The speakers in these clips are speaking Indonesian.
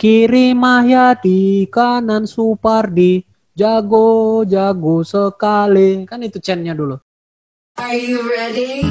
Kiri Mahyadi, kanan Supardi, jago jago sekali. Kan itu chantnya dulu. Are you ready?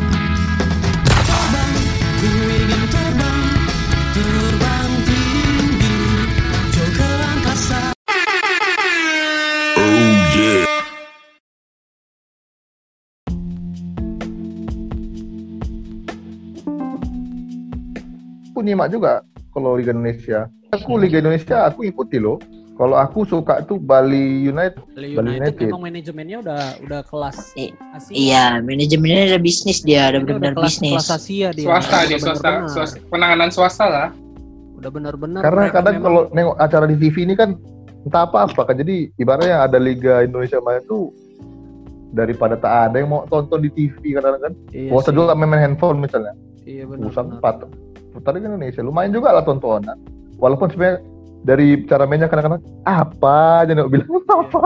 Aku nyimak juga kalau Liga Indonesia. Aku Liga Indonesia aku ikuti loh. Kalau aku suka tuh Bali United. Bali Bali United, United. memang manajemennya udah udah kelas I- Asia. Iya, manajemennya ada bisnis dia, ada benar-benar bisnis. kelas Asia dia. swasta Udah dia swasta, swasta penanganan swasta lah Udah benar-benar. Karena kadang memang- kalau nengok acara di TV ini kan entah apa apa kan. Jadi ibaratnya ada Liga Indonesia main tuh daripada tak ada yang mau tonton di TV kadang-kadang kan. iya Bosan juga main handphone misalnya. Iya Usah benar. empat. Putar di Indonesia lumayan juga lah tontonan. Walaupun sebenarnya dari cara mainnya kadang-kadang apa aja nih bilang apa.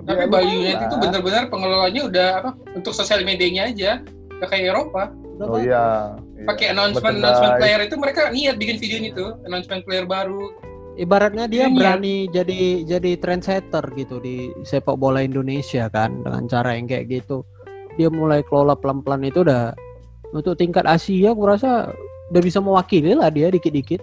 tapi ya Bali lumayan United itu benar-benar pengelolanya udah apa untuk sosial medianya aja udah kayak Eropa Oh iya. iya. pakai announcement Merchandise. announcement player itu mereka niat bikin video itu announcement player baru Ibaratnya dia Ini berani jadi jadi trendsetter gitu di sepak bola Indonesia kan dengan cara yang kayak gitu. Dia mulai kelola pelan-pelan itu udah untuk tingkat Asia aku rasa udah bisa mewakili lah dia dikit-dikit.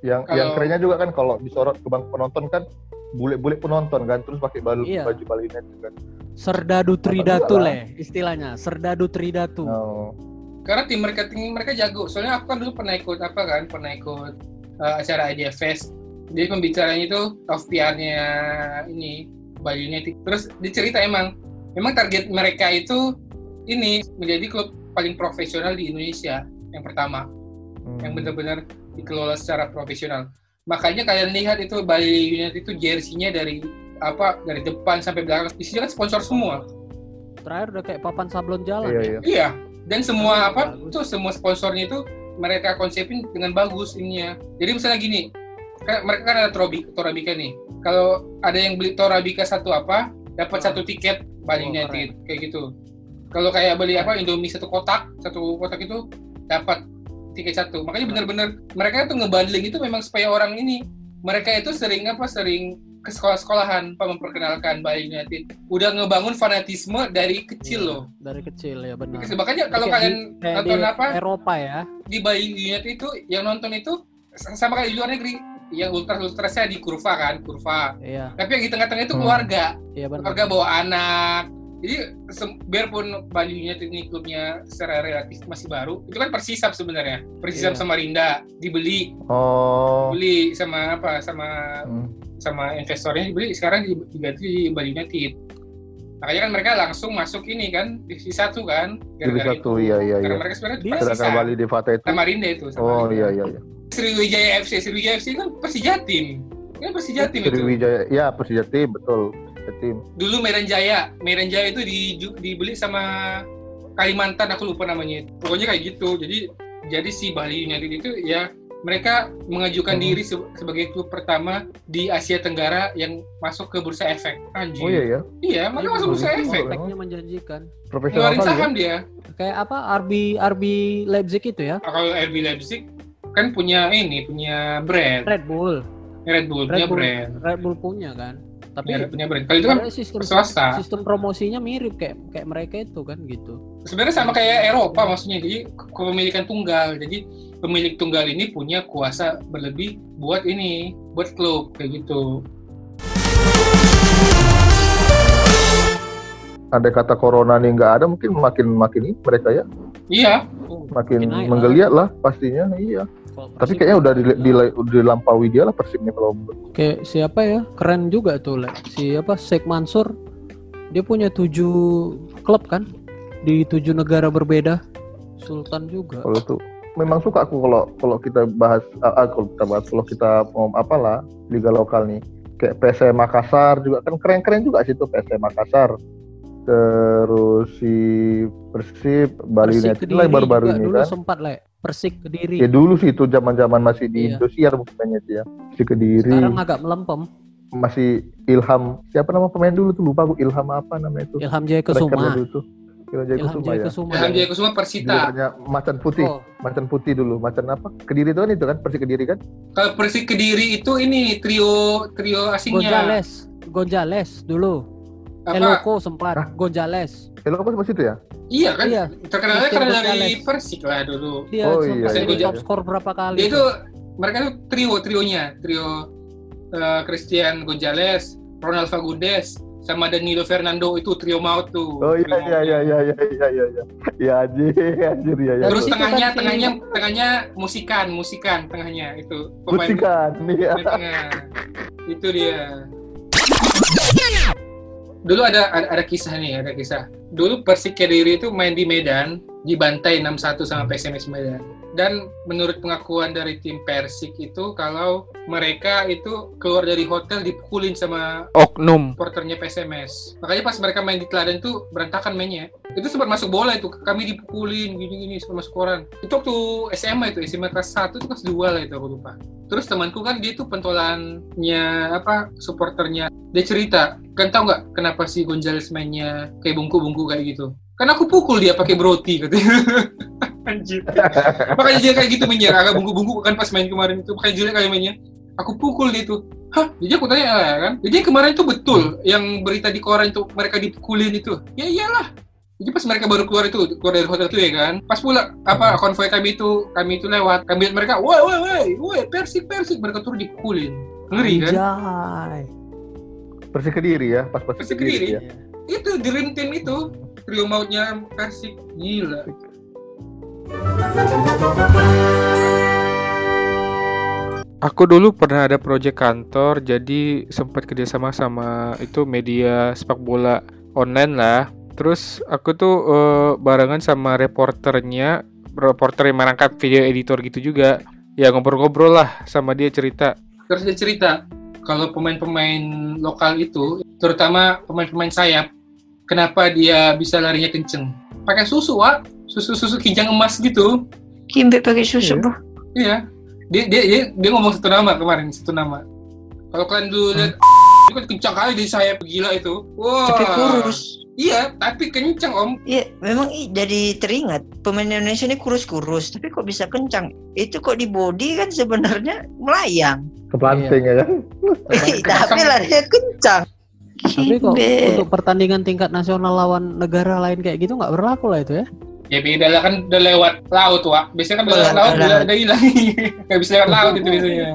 Yang Kalau- yang kerennya juga kan kalau disorot ke bang penonton kan bule-bule penonton kan terus pakai baju Iya. baju Bali United kan. Serdadu Tridatu leh istilahnya. Serdadu Tridatu. Oh. karena tim marketing mereka jago soalnya aku kan dulu pernah ikut apa kan pernah ikut uh, acara Idea Fest jadi pembicaranya itu of PR-nya ini Bali United terus dicerita emang memang target mereka itu ini menjadi klub paling profesional di Indonesia yang pertama Hmm. yang benar-benar dikelola secara profesional. Makanya kalian lihat itu Bali United itu jersey-nya dari apa dari depan sampai belakang isinya kan sponsor semua. Terakhir udah kayak papan sablon jalan Iya ya. iya. Iya. Dan semua apa Bagus. itu semua sponsornya itu mereka konsepin dengan bagus ininya. Jadi misalnya gini, kan mereka kan ada Torabika, Torabika nih. Kalau ada yang beli Torabika satu apa, dapat satu tiket Bali Oh, United kayak gitu. Kalau kayak beli apa Indomie satu kotak, satu kotak itu dapat tiket satu. Makanya benar-benar mereka tuh ngebundling itu memang supaya orang ini mereka itu sering apa sering ke sekolah-sekolahan apa memperkenalkan Bali United. Udah ngebangun fanatisme dari kecil Iya, loh. Dari kecil ya benar. Makanya kalau Kayak kalian di- kayak nonton di apa Eropa ya. di Bali United itu yang nonton itu sama kayak di luar negeri yang ultras ultrasnya di kurva kan kurva Iya, tapi yang di tengah-tengah itu Hmm. keluarga iya benar. keluarga bawa anak jadi biarpun Bali United ini klubnya secara relatif masih baru itu kan Persisam sebenarnya Persisam Iya. sama Rinda dibeli Oh. beli sama apa sama Hmm. sama investornya dibeli sekarang di- diganti di Bali United makanya kan mereka langsung masuk ini kan divisi satu kan Divisi satu, iya, iya, karena iya. mereka sebenarnya Sedangkan Persisam Bali Devata itu. sama Rinda itu sama Oh Rinda. iya iya iya. Sriwijaya FC, Sriwijaya FC kan Persijatim. Kan Persijatim itu. Sriwijaya, ya Persija tim betul. Dulu Medan Jaya, Medan Jaya itu di, dibeli sama Kalimantan, aku lupa namanya. Pokoknya kayak gitu. Jadi jadi si Bali United itu ya mereka mengajukan Hmm. diri se- sebagai klub pertama di Asia Tenggara yang masuk ke bursa efek. Anjir. Oh iya ya. Iya, mereka Iya, masuk bursa betul. efek. Prospeknya menjanjikan. Profesional ya. saham dia. Kayak apa? RB RB Leipzig itu ya. Kalau RB Leipzig kan punya ini, punya brand. Red Bull. Red Bull Red punya Bull. brand. Red Bull punya kan. Tapi Iya, punya brand. Kalau itu kan sistem swasta. sistem promosinya mirip kayak kayak mereka itu kan gitu. sebenarnya sama kayak Eropa maksudnya jadi kepemilikan tunggal jadi pemilik tunggal ini punya kuasa berlebih buat ini buat klub kayak gitu Ada kata corona nih nggak ada mungkin makin makin ini mereka ya iya Oh, makin Makin naik lah. menggeliat lah pastinya iya. Kalau Tapi Persib- kayaknya udah di, di, dilampaui dia lah persibnya kalau kayak siapa ya? Keren juga tuh Le. si apa Sheikh Mansur. Dia punya tujuh klub kan di tujuh negara berbeda. Sultan juga. kalau itu memang suka aku kalau kalau kita bahas ah, ah, kalau kita bahas kalau kita mau apalah liga lokal nih kayak PSM Makassar juga kan keren-keren juga sih tuh PSM Makassar terus si Persib Bali United lah baru-baru ini dulu kan sempat Le. Persik Kediri. ya dulu sih itu zaman-zaman masih di Iya. Indosiar mungkin itu ya si Kediri Sekarang agak melempem. masih Ilham siapa nama pemain dulu tuh lupa aku Ilham apa namanya itu Ilham Jaya dulu tuh Ilham Jaya Ilham Kusuma Jaya ya. Kusuma. Ilham ya? Jaya Kusuma Persita. Dulunya macan putih, Oh, macan putih dulu, macan apa? Kediri itu kan itu kan, Persik Kediri kan? Kalau Persik Kediri itu ini trio trio asingnya. Gonzales. Gonzales dulu. Apa? Eloko sempat. Hah? Gonzales. Hello apa masih itu ya? Iya kan? Iya. Terkenalnya karena dari. Persik lah dulu. Dia Oh, iya, jadi iya, top iya. skor berapa kali. Dia itu mereka itu trio trionya, trio eh, Christian Gonzalez, Ronald Fagundes, sama Danilo Fernando itu trio maut tuh. Oh iya iya iya iya iya iya iya iya. Ya anjir, anjir ya ya. Terus Itu tengahnya, kan si- tengahnya, tengahnya musikan, musikan tengahnya itu pemain Musikan iya. tengah. Itu dia. Dulu ada, ada ada kisah nih, ada kisah. Dulu Persik Kediri itu main di Medan, dibantai 6-1 sama PSMS Medan. Dan menurut pengakuan dari tim Persik itu kalau mereka itu keluar dari hotel dipukulin sama Oknum. porternya PSMS. Makanya pas mereka main di Teladan itu berantakan mainnya. Itu sempat masuk bola itu, kami dipukulin gini-gini sempat masuk koran. Itu waktu SMA itu, SMA kelas 1 itu kelas 2 lah itu aku lupa. Terus temanku kan dia tuh pentolannya apa supporternya. Dia cerita, kan tahu nggak kenapa si Gonzales mainnya kayak bungku-bungku kayak gitu? Kan aku pukul dia pakai broti katanya. Anjir. Makanya dia kayak gitu mainnya, agak bungku-bungku kan pas main kemarin itu, makanya jelek kayak mainnya. Aku pukul dia tuh. Hah? Jadi aku tanya "Ah, kan. Jadi kemarin itu betul yang berita di koran itu mereka dipukulin itu. Ya iyalah. Jadi pas mereka baru keluar itu, keluar dari hotel itu ya kan. Pas pula apa konvoy kami itu, kami itu lewat, kami lihat mereka, woi woi woi, woi persik persik mereka turun dipukulin. Ngeri kan? Anjay. Persik Kediri ya, pas Persik Persik Kediri Kediri. ya. Itu dream team itu, trio mautnya persik gila. Aku dulu pernah ada proyek kantor, jadi sempat kerjasama sama itu media sepak bola online lah. Terus aku tuh eh, barengan sama reporternya, reporter yang mengangkat video editor gitu juga. Ya ngobrol-ngobrol lah sama dia cerita. Terus dia cerita, kalau pemain-pemain lokal itu, terutama pemain-pemain sayap, kenapa dia bisa larinya kenceng? Pakai susu, Wak. Susu-susu kijang emas gitu. Kimbe pakai susu, Iya. bro. Iya. Dia, dia, dia, dia ngomong satu nama kemarin, satu nama. Kalau kalian dulu lihat, itu kan kencang kali di sayap gila itu. Wah. Tapi kurus. Iya, tapi kencang om. Iya, memang jadi teringat pemain Indonesia ini kurus-kurus, tapi kok bisa kencang? Itu kok di body kan sebenarnya melayang. Keplanting ya kan? tapi larinya kencang. Tapi kok Kimbe. untuk pertandingan tingkat nasional lawan negara lain kayak gitu nggak berlaku lah itu ya? Ya beda lah kan udah lewat laut, Wak. Biasanya kan udah lewat laut, udah, udah hilang. Nggak bisa lewat laut itu biasanya.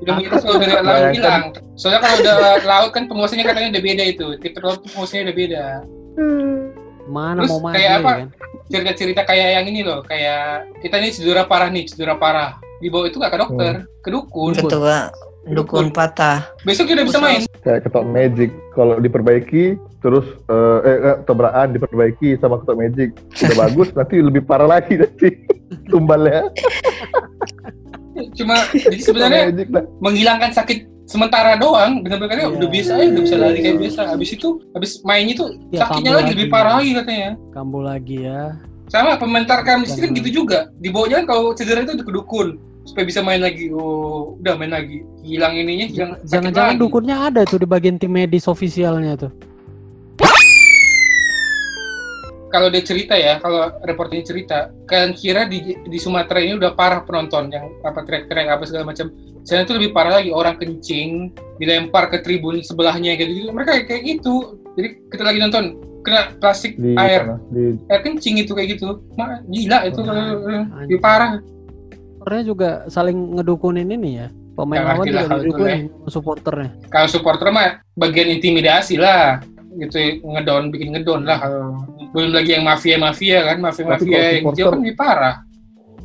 Ilmu kita kalau udah lewat laut hilang. Soalnya kalau udah lewat laut kan penguasanya katanya udah beda itu. Tipe laut penguasanya udah beda. Mana Terus mau kayak ya apa? kan? Cerita-cerita kayak yang ini loh, kayak kita ini cedera parah nih, cedera parah. Dibawa itu nggak ke dokter, ke dukun. Ketua dukun patah. Besok udah bisa main. Kayak ketok magic. Kalau diperbaiki, terus eh, eh, eh, tabrakan diperbaiki sama ketok magic. Udah bagus, nanti lebih parah lagi nanti tumbalnya. Cuma jadi sebenarnya magic menghilangkan sakit sementara doang benar-benar Iya. udah biasa aja udah bisa lari kayak biasa habis itu habis mainnya tuh Ya, sakitnya lagi lagi. lebih parah lagi katanya Kambuh lagi ya. sama pementar kami kan gitu juga dibawanya kalau cedera itu ke dukun supaya bisa main lagi. Oh udah main lagi. Hilang ininya hilang Jangan-jangan lagi. dukunnya ada tuh di bagian tim medis ofisialnya tuh. kalau dia cerita ya kalau reporternya cerita kalian kira di di Sumatera ini udah parah penonton yang apa teriak-teriak apa segala macam. Sana itu lebih parah lagi orang kencing dilempar ke tribun sebelahnya gitu gitu mereka kayak- gitu. Jadi kita lagi nonton kena plastik Di, air. di air kencing itu kayak gitu. Ma, gila itu. Lebih parah Supporternya juga saling ngedukunin ini ya. Pemain lawan juga kalau itu didukunin sama supporternya. kalau supporter mah bagian intimidasi lah gitu ya, ngedown bikin ngedown lah kalau belum lagi yang mafia mafia kan mafia mafia yang supporter- jauh kan lebih parah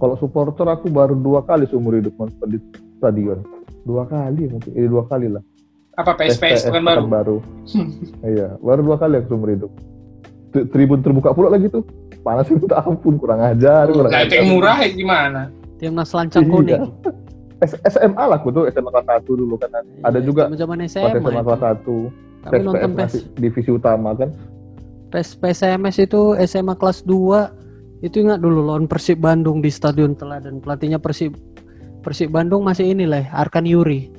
kalau supporter aku baru dua kali seumur hidup nonton di stadion. Dua kali mungkin, eh, dua kali lah. apa PSPS bukan baru baru. iya, baru dua kali aku seumur hidup. Tri- Tribun terbuka pula lagi tuh. Panas itu tak ampun, kurang ajar, kurang nah itu ajar. yang murah ya gimana Timnas lancang Iya. kuning. S- SMA lah aku tuh, SMA kelas 1 dulu kan. Ada Iya, juga zaman SMA. SMA kelas 1. Kami nonton PES, divisi utama kan. PES PSMS itu SMA kelas 2 itu ingat dulu lawan Persib Bandung di Stadion Teladan pelatihnya Persib Persib Bandung masih ini lah Arkan Yuri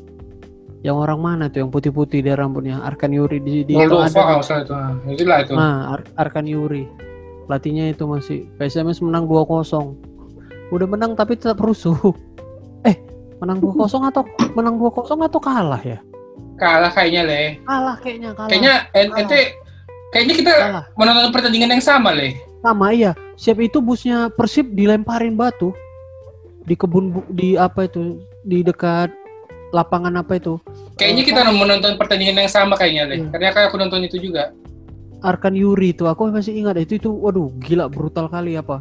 Yang orang mana tuh yang putih-putih dia rambutnya? Arkan Yuri di di itu Moldova ada. kalau salah itu. Nah, itulah itu. Nah, Ar- Arkan Yuri. Pelatihnya itu masih PSMS menang 2-0. Udah menang tapi tetap rusuh. Eh, menang 2-0 atau menang 2-0 atau kalah ya? Kalah kayaknya leh. Kalah kayaknya, kalah. Kayaknya Kalah. ente kayaknya kita kalah. menonton pertandingan yang sama leh. Sama iya. Siap itu busnya Persib dilemparin batu di kebun bu- di apa itu di dekat lapangan apa itu Kayaknya kita menonton pertandingan yang sama kayaknya leh. Iya. Karena kan aku nonton itu juga. Arkan Yuri itu aku masih ingat itu itu waduh gila brutal kali apa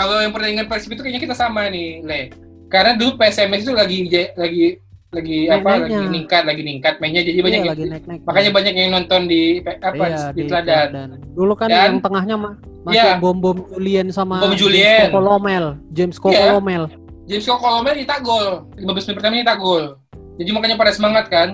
Kalau yang pertandingan Persib itu kayaknya kita sama nih leh. Karena dulu PSMS itu lagi lagi lagi apa lagi Main-mainnya. ningkat lagi ningkat mainnya jadi banyak Iya, yang- lagi naik naik makanya banyak yang nonton di apa iya, di, teladan. dulu kan Dan- yang tengahnya mah masih Iya. bom bom Julien sama Bom James Julien. Kokolomel James Iya. Kokolomel James Kokolomel nyetak gol 15 menit pertama nyetak gol jadi makanya pada semangat kan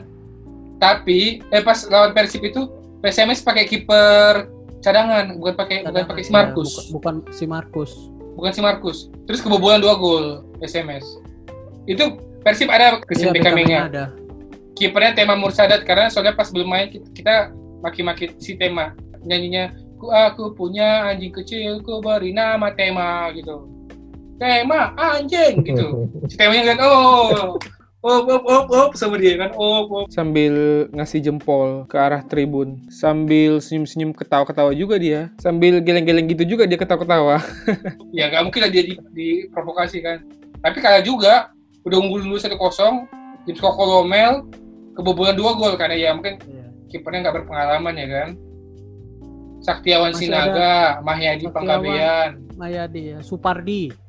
tapi eh pas lawan Persib itu PSMS pakai kiper cadangan bukan pakai bukan pakai si Iya, Markus bukan, bukan si Markus bukan si Markus terus kebobolan dua gol PSMS itu Persib ada Christian Iya, Bekamenya ada. Kipernya Tema Mursadat karena soalnya pas belum main kita, kita maki-maki si Tema. Nyanyinya ku aku punya anjing kecil ku beri nama Tema gitu. Tema anjing gitu. Si Temanya kan oh oh oh oh oh sama dia kan. Oh oh sambil ngasih jempol ke arah tribun. Sambil senyum-senyum ketawa-ketawa juga dia. Sambil geleng-geleng gitu juga dia ketawa-ketawa. Ya nggak mungkin lah dia di, diprovokasi kan. Tapi kalah juga. Udah unggul dulu satu kosong. James Kokolomel kebobolan dua gol karena ya. Mungkin Iya. kipernya nggak berpengalaman ya kan. Saktiawan Masih Sinaga Mahyadi Saktiawan. Panggabean. Mayadi ya. Supardi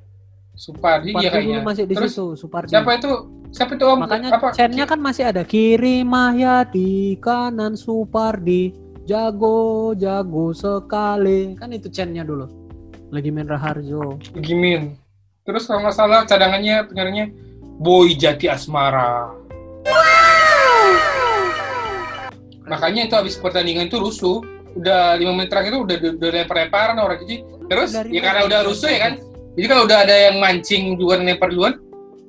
Supardi Supardi ya kayaknya dulu masih di Terus situ Supardi siapa itu? Siapa itu om? Makanya apa? chainnya kan masih ada kiri Mahyadi kanan Supardi jago jago sekali. Kan itu chainnya dulu lagi main Raharjo. Gimin terus kalau nggak salah cadangannya penyerangnya Boy Jati Asmara. Makanya itu habis pertandingan itu rusuh. Udah lima menit terakhir itu udah udah lempar-lemparan orang. Jadi terus? Dari ya karena udah rusuh ya kan jadi kalau udah ada yang mancing duluan lempar duluan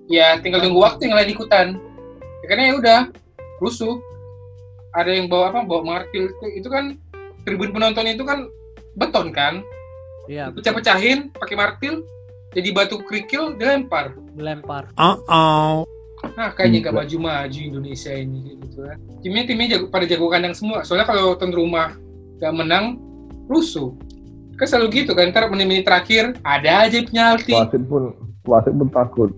ya tinggal tunggu waktu yang lain ikutan. Ya, karena ya udah rusuh. Ada yang bawa apa? Bawa martil. Itu, itu kan tribun penonton itu kan beton kan? Iya pecah-pecahin pakai martil jadi batu kerikil dilempar. Dilempar. Nah kayaknya nggak maju-maju Indonesia ini gitu kan. Timnya timnya jago, pada jago kandang semua. Soalnya kalau tuan rumah nggak menang rusuh kan selalu gitu kan ntar menit-menit terakhir ada aja penalti. Wasit pun wasit pun takut